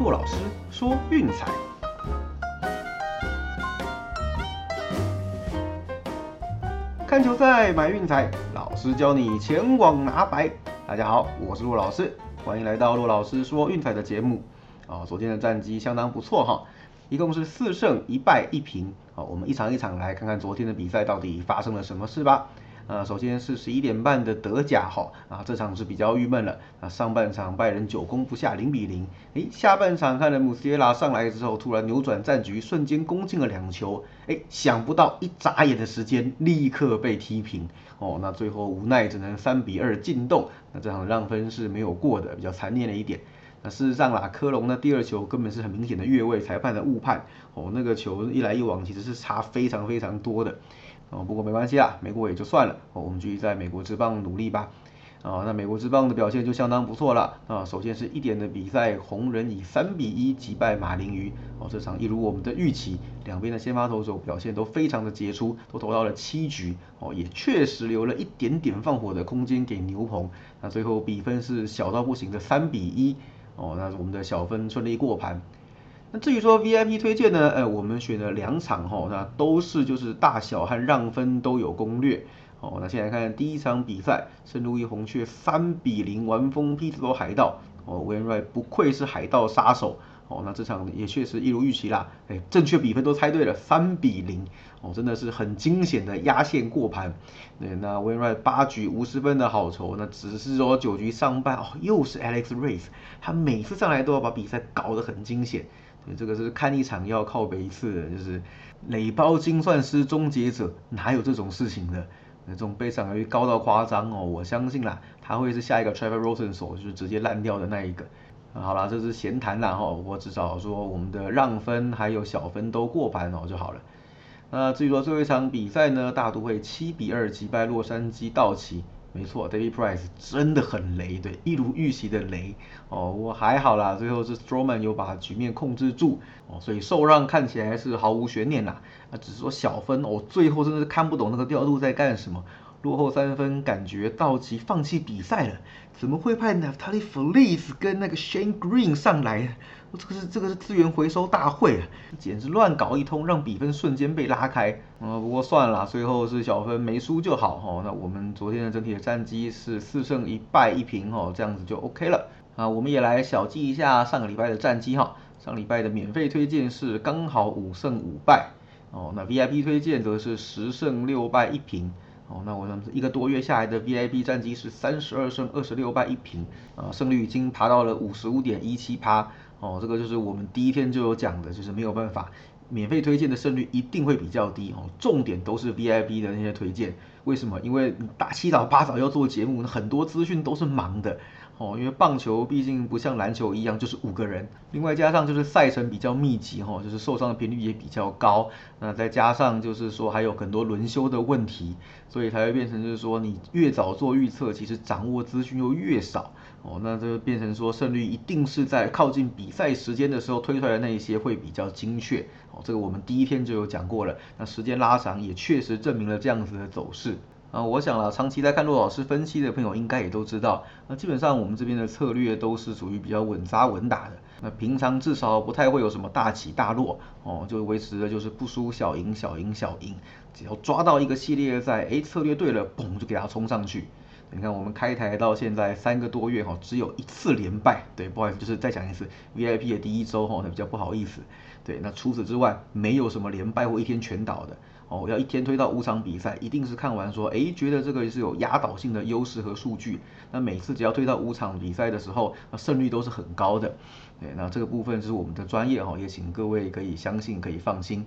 骆老师说运彩，看球赛买运彩，老师教你前往拿白。大家好，我是骆老师，欢迎来到骆老师说运彩的节目。啊，昨天的战绩相当不错哈，一共是四胜一败一平。好，我们一场一场来看看昨天的比赛到底发生了什么事吧。啊，首先是十一点半的德甲哈，啊这场是比较郁闷了，啊上半场拜仁久攻不下零比零，诶下半场看了穆斯拉上来之后突然扭转战局，瞬间攻进了两球，诶想不到一眨眼的时间立刻被踢平，哦那最后无奈只能三比二进洞，那这场让分是没有过的，比较残念了一点。那事实上啦，科隆的第二球根本是很明显的越位，裁判的误判，哦那个球一来一往其实是差非常非常多的。哦，不过没关系啦，没过也就算了。我们继续在美国之棒努力吧。啊，那美国之棒的表现就相当不错了。啊，首先是一点的比赛，红人以三比一击败马林鱼。哦，这场一如我们的预期，两边的先发投手表现都非常的杰出，都投到了七局。哦，也确实留了一点点放火的空间给牛棚。那最后比分是小到不行的三比一。哦，那我们的小分顺利过盘。那至于说 VIP 推荐呢，呃，我们选了两场哈，那都是就是大小和让分都有攻略。哦，那先来看第一场比赛，圣路易红雀三比零完封匹兹堡海盗。哦 w a n r i g h t 不愧是海盗杀手。哦，那这场也确实一如预期啦，哎，正确比分都猜对了，三比零。哦，真的是很惊险的压线过盘。那 w a n r i g h t 八局五十分的好球，那只是说九局上半哦，又是 Alex Race，他每次上来都要把比赛搞得很惊险。对，这个是看一场要靠背一次的，就是垒包精算师终结者，哪有这种事情的？那种悲伤率高到夸张哦，我相信啦，他会是下一个 Trevor Rosen 手，就是直接烂掉的那一个。好啦，这是闲谈啦哈，我至少说我们的让分还有小分都过盘哦就好了。那至于说最后一场比赛呢，大都会七比二击败洛杉矶道奇。没错，David Price 真的很雷，对，一如预期的雷哦。我还好啦，最后是 Stroman 有把局面控制住哦，所以受让看起来是毫无悬念啦。啊，只是说小分哦，最后真的是看不懂那个调度在干什么。落后三分，感觉道奇放弃比赛了，怎么会派 Naftali Feliz 跟那个 Shane Green 上来？这个是这个是资源回收大会啊，简直乱搞一通，让比分瞬间被拉开。嗯，不过算了，最后是小分没输就好哈。那我们昨天的整体的战绩是四胜一败一平哦，这样子就 OK 了。啊，我们也来小记一下上个礼拜的战绩哈。上礼拜的免费推荐是刚好五胜五败哦，那 VIP 推荐则是十胜六败一平。哦，那我们一个多月下来的 VIP 战绩是三十二胜二十六败一平，啊，胜率已经爬到了五十五点一七趴。哦，这个就是我们第一天就有讲的，就是没有办法，免费推荐的胜率一定会比较低。哦，重点都是 VIP 的那些推荐，为什么？因为大七早八早要做节目，很多资讯都是忙的。哦，因为棒球毕竟不像篮球一样就是五个人，另外加上就是赛程比较密集哈，就是受伤的频率也比较高，那再加上就是说还有很多轮休的问题，所以才会变成就是说你越早做预测，其实掌握资讯又越少哦，那就变成说胜率一定是在靠近比赛时间的时候推出来的那一些会比较精确哦，这个我们第一天就有讲过了，那时间拉长也确实证明了这样子的走势。啊，我想了，长期在看骆老师分析的朋友应该也都知道，那基本上我们这边的策略都是属于比较稳扎稳打的，那平常至少不太会有什么大起大落，哦，就维持的就是不输小赢小赢小赢，只要抓到一个系列赛，哎，策略对了，嘣就给它冲上去。你看我们开台到现在三个多月哈，只有一次连败，对，不好意思，就是再讲一次，VIP 的第一周哈，那比较不好意思，对，那除此之外没有什么连败或一天全倒的。哦，要一天推到五场比赛，一定是看完说，哎，觉得这个是有压倒性的优势和数据。那每次只要推到五场比赛的时候，那胜率都是很高的。对，那这个部分是我们的专业哈，也请各位可以相信，可以放心。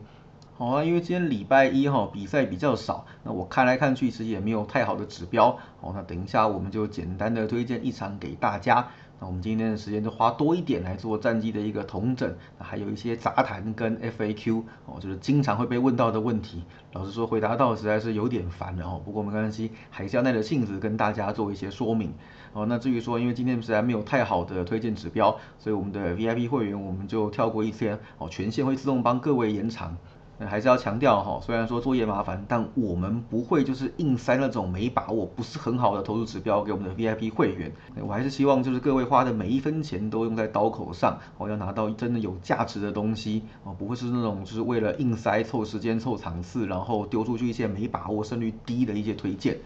好啊，因为今天礼拜一哈，比赛比较少，那我看来看去其实也没有太好的指标。哦，那等一下我们就简单的推荐一场给大家。那我们今天的时间就花多一点来做战绩的一个统整，还有一些杂谈跟 FAQ 哦，就是经常会被问到的问题。老实说，回答到实在是有点烦了哦。不过没关系，还是要耐着性子跟大家做一些说明哦。那至于说，因为今天实在没有太好的推荐指标，所以我们的 VIP 会员我们就跳过一天哦，权限会自动帮各位延长。还是要强调哈，虽然说作业麻烦，但我们不会就是硬塞那种没把握、不是很好的投资指标给我们的 VIP 会员。我还是希望就是各位花的每一分钱都用在刀口上，哦，要拿到真的有价值的东西，哦，不会是那种就是为了硬塞、凑时间、凑场次，然后丢出去一些没把握、胜率低的一些推荐。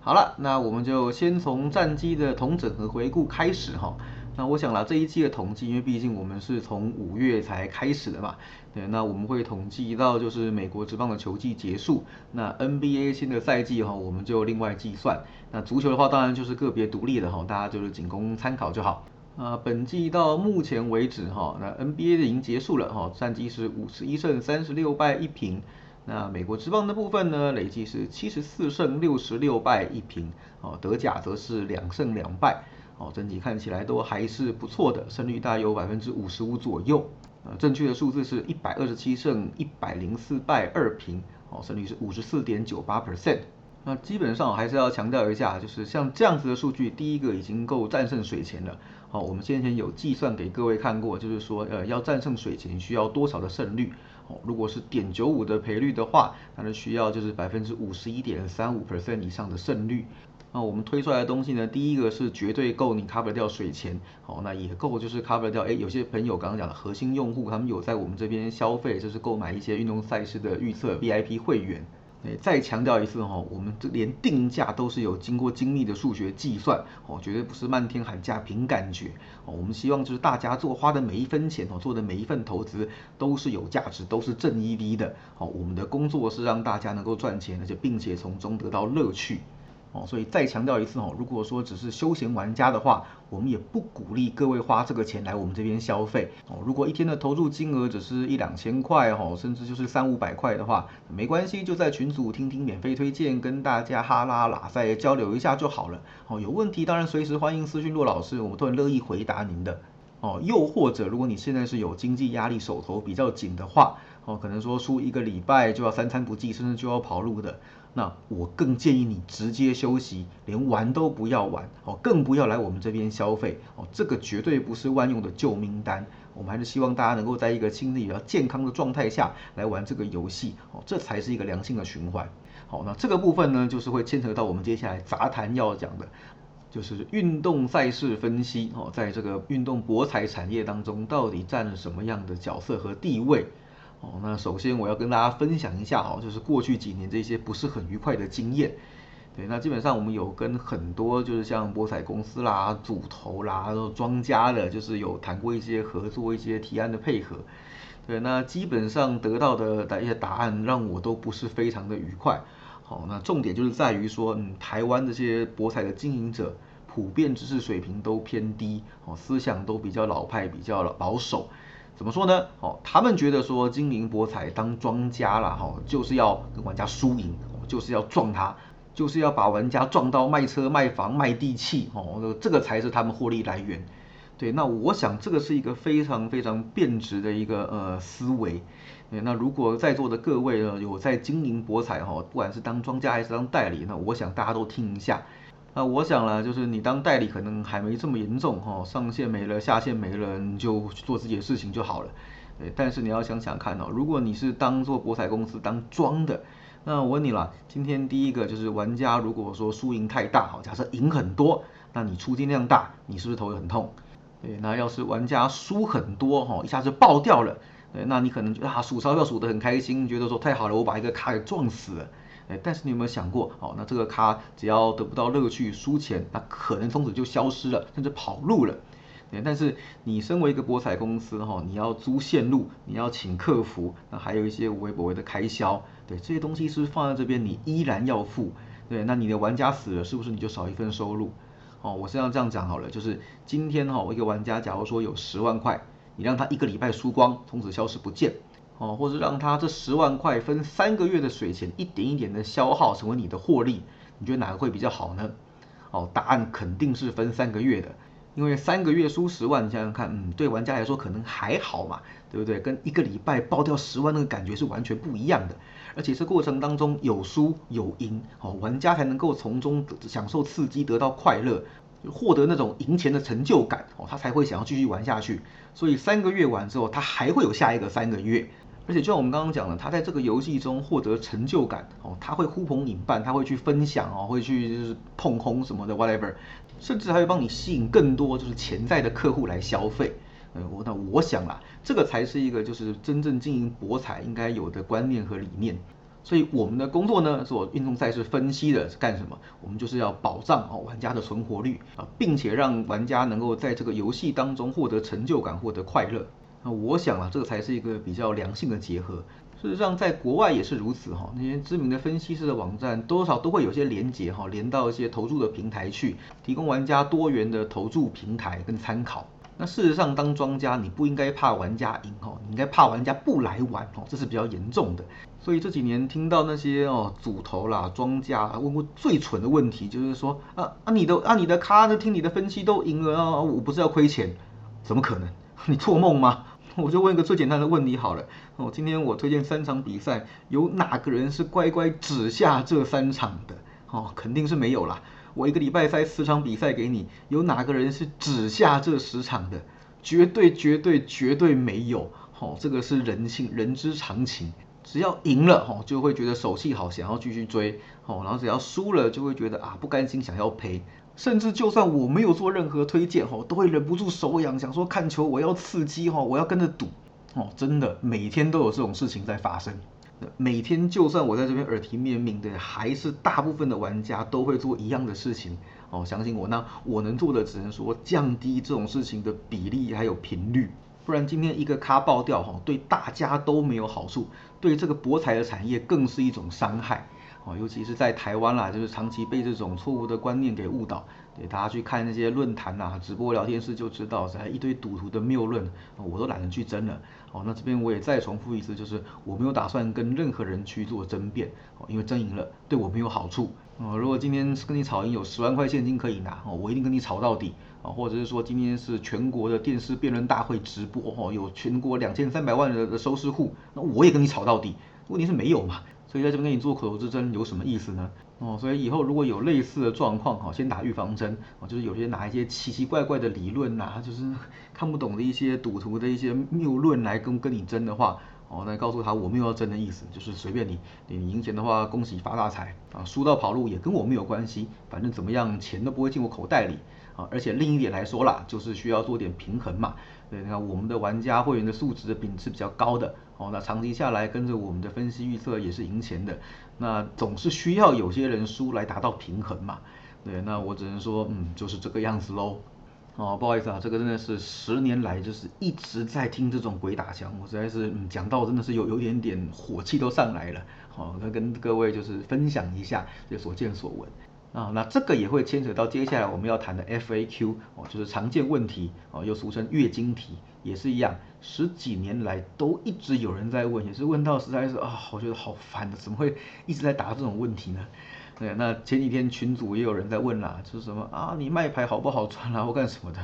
好了，那我们就先从战机的同整和回顾开始哈。那我想啦，这一期的统计，因为毕竟我们是从五月才开始的嘛，对，那我们会统计到就是美国职棒的球季结束，那 NBA 新的赛季哈，我们就另外计算。那足球的话，当然就是个别独立的哈，大家就是仅供参考就好。啊，本季到目前为止哈，那 NBA 的已经结束了哈，战绩是五十一胜三十六败一平。那美国职棒的部分呢，累计是七十四胜六十六败一平，哦，德甲则是两胜两败。哦，整体看起来都还是不错的，胜率大约有百分之五十五左右。呃，正确的数字是一百二十七胜一百零四败二平，哦，胜率是五十四点九八 percent。那基本上还是要强调一下，就是像这样子的数据，第一个已经够战胜水钱了。好，我们先前有计算给各位看过，就是说，呃，要战胜水钱需要多少的胜率？哦，如果是点九五的赔率的话，那就需要就是百分之五十一点三五 percent 以上的胜率。那我们推出来的东西呢，第一个是绝对够你 cover 掉水钱，好，那也够就是 cover 掉，哎，有些朋友刚刚讲的核心用户，他们有在我们这边消费，就是购买一些运动赛事的预测 VIP 会员，哎，再强调一次哈，我们这连定价都是有经过精密的数学计算，哦，绝对不是漫天喊价凭感觉，哦，我们希望就是大家做花的每一分钱哦，做的每一份投资都是有价值，都是正 EV 的，哦，我们的工作是让大家能够赚钱，而且并且从中得到乐趣。哦，所以再强调一次哦，如果说只是休闲玩家的话，我们也不鼓励各位花这个钱来我们这边消费哦。如果一天的投入金额只是一两千块哦，甚至就是三五百块的话，没关系，就在群组听听免费推荐，跟大家哈拉拉赛交流一下就好了。哦，有问题当然随时欢迎私讯骆老师，我们都很乐意回答您的。哦，又或者如果你现在是有经济压力，手头比较紧的话，哦，可能说输一个礼拜就要三餐不继，甚至就要跑路的。那我更建议你直接休息，连玩都不要玩哦，更不要来我们这边消费哦，这个绝对不是万用的救命单。我们还是希望大家能够在一个心理比较健康的状态下来玩这个游戏哦，这才是一个良性的循环。好，那这个部分呢，就是会牵扯到我们接下来杂谈要讲的，就是运动赛事分析哦，在这个运动博彩产业当中到底占了什么样的角色和地位。哦，那首先我要跟大家分享一下哦，就是过去几年这些不是很愉快的经验。对，那基本上我们有跟很多就是像博彩公司啦、主投啦、庄家的，就是有谈过一些合作、一些提案的配合。对，那基本上得到的一些答案让我都不是非常的愉快。好，那重点就是在于说，嗯，台湾这些博彩的经营者普遍知识水平都偏低，哦，思想都比较老派、比较保守。怎么说呢？哦，他们觉得说经营博彩当庄家啦，哈，就是要跟玩家输赢，就是要撞他，就是要把玩家撞到卖车卖房卖地契，哦，这个才是他们获利来源。对，那我想这个是一个非常非常变质的一个呃思维。那如果在座的各位呢有在经营博彩哈，不管是当庄家还是当代理，那我想大家都听一下。那我想了，就是你当代理可能还没这么严重哈，上线没了，下线没了，你就做自己的事情就好了。对，但是你要想想看哦，如果你是当做博彩公司当庄的，那我问你了，今天第一个就是玩家如果说输赢太大，好，假设赢很多，那你出金量大，你是不是头很痛？对，那要是玩家输很多哈，一下子爆掉了，对，那你可能觉得啊数钞票数得很开心，觉得说太好了，我把一个卡给撞死了。哎，但是你有没有想过，哦，那这个咖只要得不到乐趣、输钱，那可能从此就消失了，甚至跑路了。对，但是你身为一个博彩公司，哈，你要租线路，你要请客服，那还有一些微不微的开销，对，这些东西是不是放在这边你依然要付？对，那你的玩家死了，是不是你就少一份收入？哦，我是要这样讲好了，就是今天哈，一个玩家，假如说有十万块，你让他一个礼拜输光，从此消失不见。哦，或是让他这十万块分三个月的水钱，一点一点的消耗成为你的获利，你觉得哪个会比较好呢？哦，答案肯定是分三个月的，因为三个月输十万，你想想看，嗯，对玩家来说可能还好嘛，对不对？跟一个礼拜爆掉十万那个感觉是完全不一样的，而且这过程当中有输有赢，哦，玩家才能够从中享受刺激，得到快乐，获得那种赢钱的成就感，哦，他才会想要继续玩下去。所以三个月完之后，他还会有下一个三个月。而且就像我们刚刚讲的，他在这个游戏中获得成就感哦，他会呼朋引伴，他会去分享哦，会去就是碰空什么的 whatever，甚至还会帮你吸引更多就是潜在的客户来消费。呃，我那我想啦，这个才是一个就是真正经营博彩应该有的观念和理念。所以我们的工作呢，做运动赛事分析的是干什么？我们就是要保障哦玩家的存活率啊，并且让玩家能够在这个游戏当中获得成就感，获得快乐。那我想啊，这个才是一个比较良性的结合。事实上，在国外也是如此哈，那些知名的分析师的网站多少都会有些连接哈，连到一些投注的平台去，提供玩家多元的投注平台跟参考。那事实上，当庄家你不应该怕玩家赢哦，你应该怕玩家不来玩哦，这是比较严重的。所以这几年听到那些哦主头啦、庄家问过最蠢的问题，就是说啊啊你的啊你的咖呢听你的分析都赢了啊，我不是要亏钱？怎么可能？你做梦吗？我就问一个最简单的问题好了哦，今天我推荐三场比赛，有哪个人是乖乖只下这三场的？哦，肯定是没有啦。我一个礼拜塞十场比赛给你，有哪个人是只下这十场的？绝对绝对绝对没有！哦，这个是人性，人之常情。只要赢了，哦，就会觉得手气好，想要继续追，哦，然后只要输了，就会觉得啊不甘心，想要赔。甚至就算我没有做任何推荐，哦，都会忍不住手痒，想说看球我要刺激，哈，我要跟着赌，哦，真的每天都有这种事情在发生。每天就算我在这边耳提面命的，还是大部分的玩家都会做一样的事情哦。相信我，那我能做的只能说降低这种事情的比例还有频率，不然今天一个咖爆掉哈，对大家都没有好处，对这个博彩的产业更是一种伤害哦。尤其是在台湾啦，就是长期被这种错误的观念给误导。对大家去看那些论坛呐、直播聊天室就知道，一堆赌徒的谬论，我都懒得去争了。哦，那这边我也再重复一次，就是我没有打算跟任何人去做争辩，哦，因为争赢了对我没有好处。哦，如果今天跟你吵赢有十万块现金可以拿，哦，我一定跟你吵到底。啊，或者是说今天是全国的电视辩论大会直播，哦，有全国两千三百万的收视户，那我也跟你吵到底。问题是没有嘛？所以在这边跟你做口头之争有什么意思呢？哦，所以以后如果有类似的状况，哈，先打预防针，哦，就是有些拿一些奇奇怪怪的理论呐，就是看不懂的一些赌徒的一些谬论来跟跟你争的话，哦，那告诉他我没有要争的意思，就是随便你，你赢钱的话恭喜发大财啊，输到跑路也跟我没有关系，反正怎么样钱都不会进我口袋里啊，而且另一点来说啦，就是需要做点平衡嘛。对，你看我们的玩家会员的素质的品质比较高的，哦，那长期下来跟着我们的分析预测也是赢钱的，那总是需要有些人输来达到平衡嘛。对，那我只能说，嗯，就是这个样子喽。哦，不好意思啊，这个真的是十年来就是一直在听这种鬼打墙，我实在是嗯讲到真的是有有点点火气都上来了。好，那跟各位就是分享一下这所见所闻。啊，那这个也会牵扯到接下来我们要谈的 FAQ 哦，就是常见问题哦，又俗称月经题，也是一样，十几年来都一直有人在问，也是问到实在是啊，我觉得好烦的，怎么会一直在答这种问题呢？对，那前几天群主也有人在问啦，就是什么啊，你卖牌好不好赚啦，或干什么的，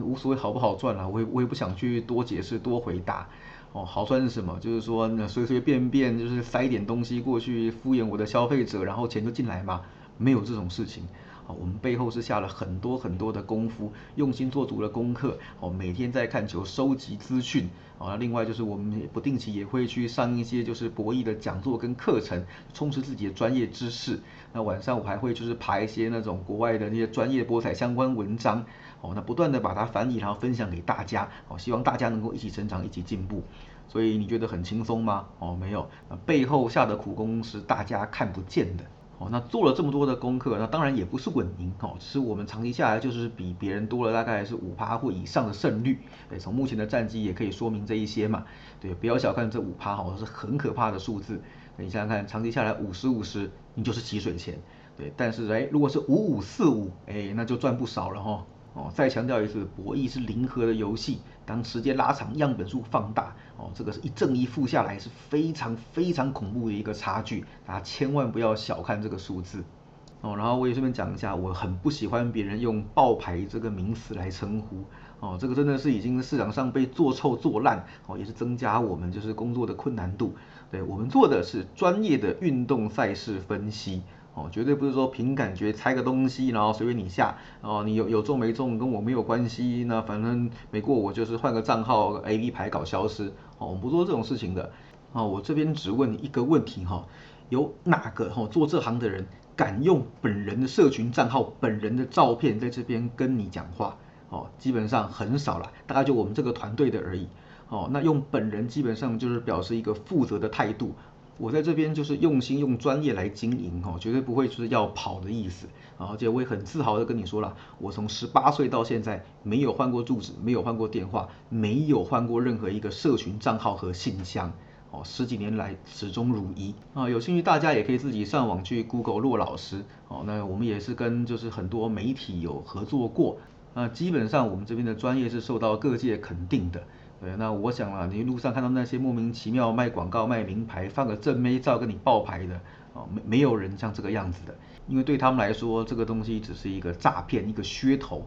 无所谓好不好赚啦，我也我也不想去多解释多回答。哦，好赚是什么？就是说那随随便便就是塞点东西过去敷衍我的消费者，然后钱就进来嘛。没有这种事情，啊，我们背后是下了很多很多的功夫，用心做足了功课，哦，每天在看球，收集资讯，啊，另外就是我们不定期也会去上一些就是博弈的讲座跟课程，充实自己的专业知识。那晚上我还会就是爬一些那种国外的那些专业博彩相关文章，哦，那不断的把它翻译，然后分享给大家，哦，希望大家能够一起成长，一起进步。所以你觉得很轻松吗？哦，没有，背后下的苦功是大家看不见的。那做了这么多的功课，那当然也不是稳赢哦，只是我们长期下来就是比别人多了大概是五趴或以上的胜率。对，从目前的战绩也可以说明这一些嘛。对，不要小看这五趴哈，是很可怕的数字。你想想看，长期下来五十五十，你就是起水钱。对，但是哎，如果是五五四五，哎，那就赚不少了哈。哦，再强调一次，博弈是零和的游戏。当时间拉长，样本数放大，哦，这个是一正一负下来是非常非常恐怖的一个差距，大家千万不要小看这个数字。哦，然后我也顺便讲一下，我很不喜欢别人用爆牌这个名词来称呼，哦，这个真的是已经市场上被做臭做烂，哦，也是增加我们就是工作的困难度。对我们做的是专业的运动赛事分析。哦，绝对不是说凭感觉猜个东西，然后随便你下，哦，你有有中没中跟我没有关系，那反正没过我就是换个账号 A B 牌搞消失，哦，我们不做这种事情的。啊，我这边只问你一个问题哈，有哪个哈做这行的人敢用本人的社群账号、本人的照片在这边跟你讲话？哦，基本上很少了，大概就我们这个团队的而已。哦，那用本人基本上就是表示一个负责的态度。我在这边就是用心用专业来经营哦，绝对不会是要跑的意思。而且我也很自豪的跟你说了，我从十八岁到现在没有换过住址，没有换过电话，没有换过任何一个社群账号和信箱。哦，十几年来始终如一啊！有兴趣大家也可以自己上网去 Google 骆老师哦。那我们也是跟就是很多媒体有合作过，那基本上我们这边的专业是受到各界肯定的。对，那我想啊，你路上看到那些莫名其妙卖广告、卖名牌、放个正妹照跟你爆牌的，哦，没没有人像这个样子的，因为对他们来说，这个东西只是一个诈骗、一个噱头。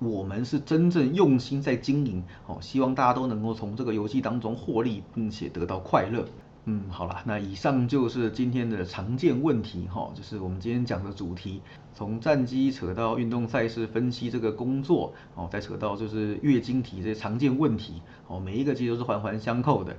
我们是真正用心在经营，哦，希望大家都能够从这个游戏当中获利，并且得到快乐。嗯，好了，那以上就是今天的常见问题，哈，就是我们今天讲的主题，从战机扯到运动赛事分析这个工作，哦，再扯到就是月经题这些常见问题，哦，每一个其实都是环环相扣的。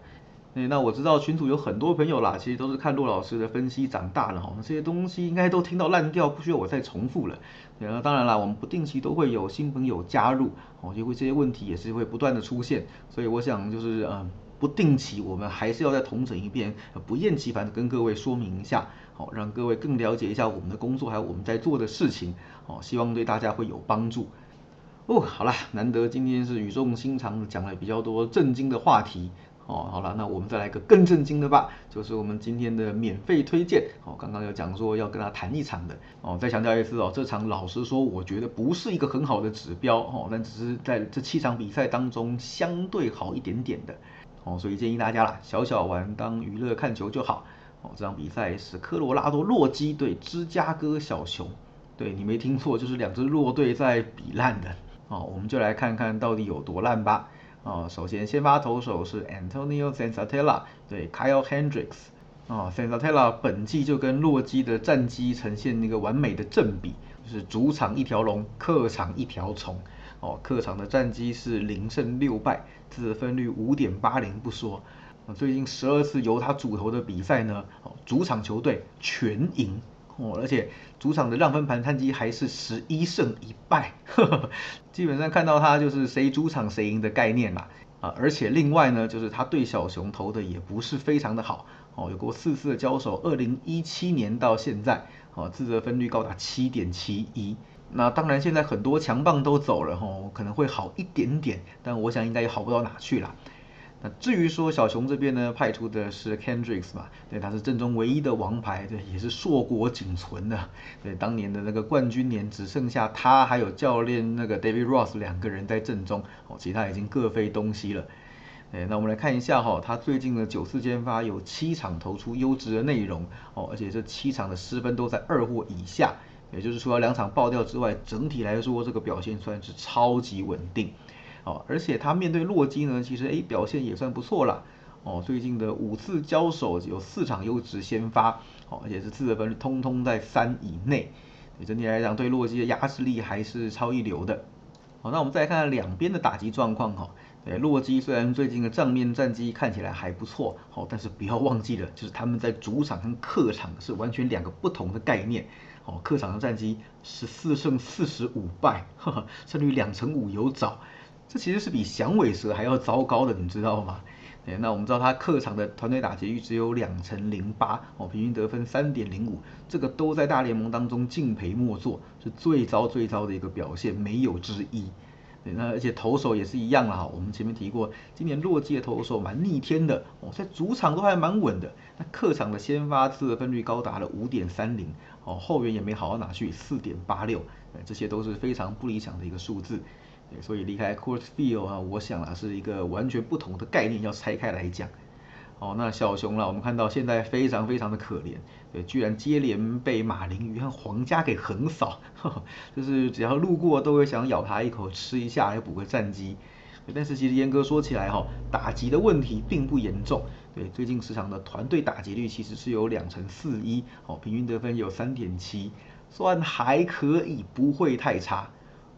那，那我知道群主有很多朋友啦，其实都是看骆老师的分析长大的哈，那这些东西应该都听到烂掉，不需要我再重复了。那当然啦，我们不定期都会有新朋友加入，哦，因为这些问题也是会不断的出现，所以我想就是嗯，不定期我们还是要再重整一遍，不厌其烦的跟各位说明一下，好，让各位更了解一下我们的工作还有我们在做的事情，哦，希望对大家会有帮助。哦，好了，难得今天是语重心长的讲了比较多震惊的话题。哦，好了，那我们再来一个更震惊的吧，就是我们今天的免费推荐。哦，刚刚有讲说要跟他谈一场的。哦，再强调一次哦，这场老实说，我觉得不是一个很好的指标。哦，但只是在这七场比赛当中相对好一点点的。哦，所以建议大家啦，小小玩当娱乐看球就好。哦，这场比赛是科罗拉多洛基对芝加哥小熊。对你没听错，就是两支弱队在比烂的。哦，我们就来看看到底有多烂吧。哦，首先先发投手是 Antonio Sensatella 对 Kyle Hendricks。哦，Sensatella 本季就跟洛基的战绩呈现那个完美的正比，就是主场一条龙，客场一条虫。哦，客场的战绩是零胜六败，自责分率五点八零不说，最近十二次由他主投的比赛呢，哦，主场球队全赢。哦，而且主场的让分盘战绩还是十一胜一败呵呵，基本上看到他就是谁主场谁赢的概念啦。啊，而且另外呢，就是他对小熊投的也不是非常的好。哦，有过四次的交手，二零一七年到现在，哦，自责分率高达七点七一。那当然现在很多强棒都走了，吼，可能会好一点点，但我想应该也好不到哪去了。那至于说小熊这边呢，派出的是 Kendricks 嘛，对，他是阵中唯一的王牌，对，也是硕果仅存的，对，当年的那个冠军年只剩下他还有教练那个 David Ross 两个人在阵中，哦，其他已经各飞东西了。哎，那我们来看一下哈，他最近的九次先发有七场投出优质的内容，哦，而且这七场的失分都在二或以下，也就是除了两场爆掉之外，整体来说这个表现算是超级稳定。哦，而且他面对洛基呢，其实诶表现也算不错了。哦，最近的五次交手有四场优质先发，哦，而且是自责分通通在三以内。整体来讲，对洛基的压制力还是超一流的。好，那我们再来看看两边的打击状况哈。对，洛基虽然最近的账面战绩看起来还不错，哦，但是不要忘记了，就是他们在主场跟客场是完全两个不同的概念。哦，客场的战绩十四胜四十五败，胜率两成五有找。这其实是比响尾蛇还要糟糕的，你知道吗？对，那我们知道他客场的团队打击率只有两成零八，哦，平均得分三点零五，这个都在大联盟当中敬陪末座，是最糟最糟的一个表现，没有之一。对，那而且投手也是一样了哈，我们前面提过，今年洛基的投手蛮逆天的，哦，在主场都还蛮稳的，那客场的先发次得分率高达了五点三零，哦，后援也没好到哪去四点八六，这些都是非常不理想的一个数字。对所以离开 Court Field 啊，我想啊是一个完全不同的概念，要拆开来讲。哦，那小熊了，我们看到现在非常非常的可怜，对，居然接连被马林鱼和皇家给横扫，就是只要路过都会想咬它一口吃一下来补个战绩。但是其实严格说起来哈，打击的问题并不严重。对，最近市场的团队打击率其实是有两成四一，哦，平均得分有三点七，算还可以，不会太差。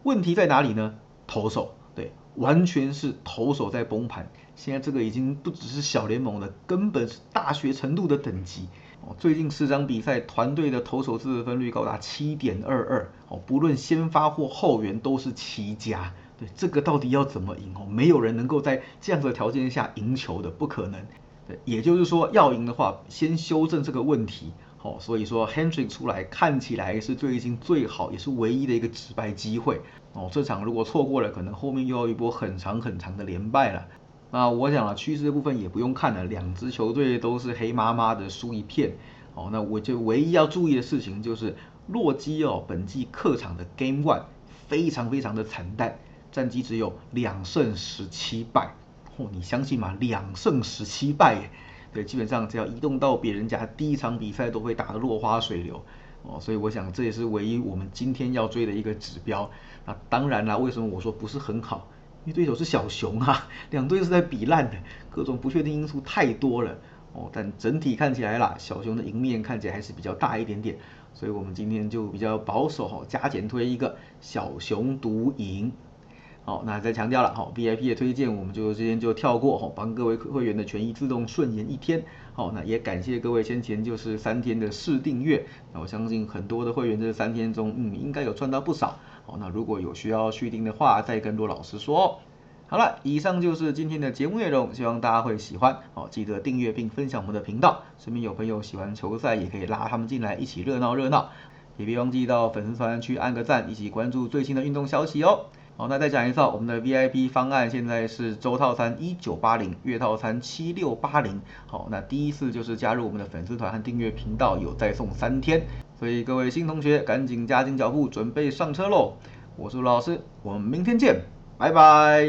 问题在哪里呢？投手对，完全是投手在崩盘，现在这个已经不只是小联盟了，根本是大学程度的等级。哦，最近四场比赛，团队的投手自分率高达七点二二，哦，不论先发或后援都是七加。对，这个到底要怎么赢？哦，没有人能够在这样的条件下赢球的，不可能。对，也就是说要赢的话，先修正这个问题。哦，所以说 Hendrick 出来看起来是最近最好也是唯一的一个直败机会。哦，这场如果错过了，可能后面又要一波很长很长的连败了。那我想啊，趋势的部分也不用看了，两支球队都是黑麻麻的输一片。哦，那我就唯一要注意的事情就是洛基哦，本季客场的 Game One 非常非常的惨淡，战绩只有两胜十七败。哦，你相信吗？两胜十七败耶！对，基本上只要移动到别人家，第一场比赛都会打得落花水流。哦，所以我想这也是唯一我们今天要追的一个指标。那当然啦，为什么我说不是很好？因为对手是小熊啊，两队是在比烂的，各种不确定因素太多了哦。但整体看起来啦，小熊的赢面看起来还是比较大一点点，所以我们今天就比较保守哈，加减推一个小熊独赢。好，那再强调了，好 VIP 的推荐我们就今天就跳过，好帮各位会员的权益自动顺延一天。好，那也感谢各位先前就是三天的试订阅，那我相信很多的会员这三天中，嗯，应该有赚到不少。好，那如果有需要续订的话，再跟罗老师说。好了，以上就是今天的节目内容，希望大家会喜欢。好，记得订阅并分享我们的频道，身边有朋友喜欢球赛，也可以拉他们进来一起热闹热闹。也别忘记到粉丝团去按个赞，一起关注最新的运动消息哦。好，那再讲一次，我们的 VIP 方案现在是周套餐一九八零，月套餐七六八零。好，那第一次就是加入我们的粉丝团和订阅频道，有再送三天。所以各位新同学，赶紧加紧脚步，准备上车喽！我是老师，我们明天见，拜拜。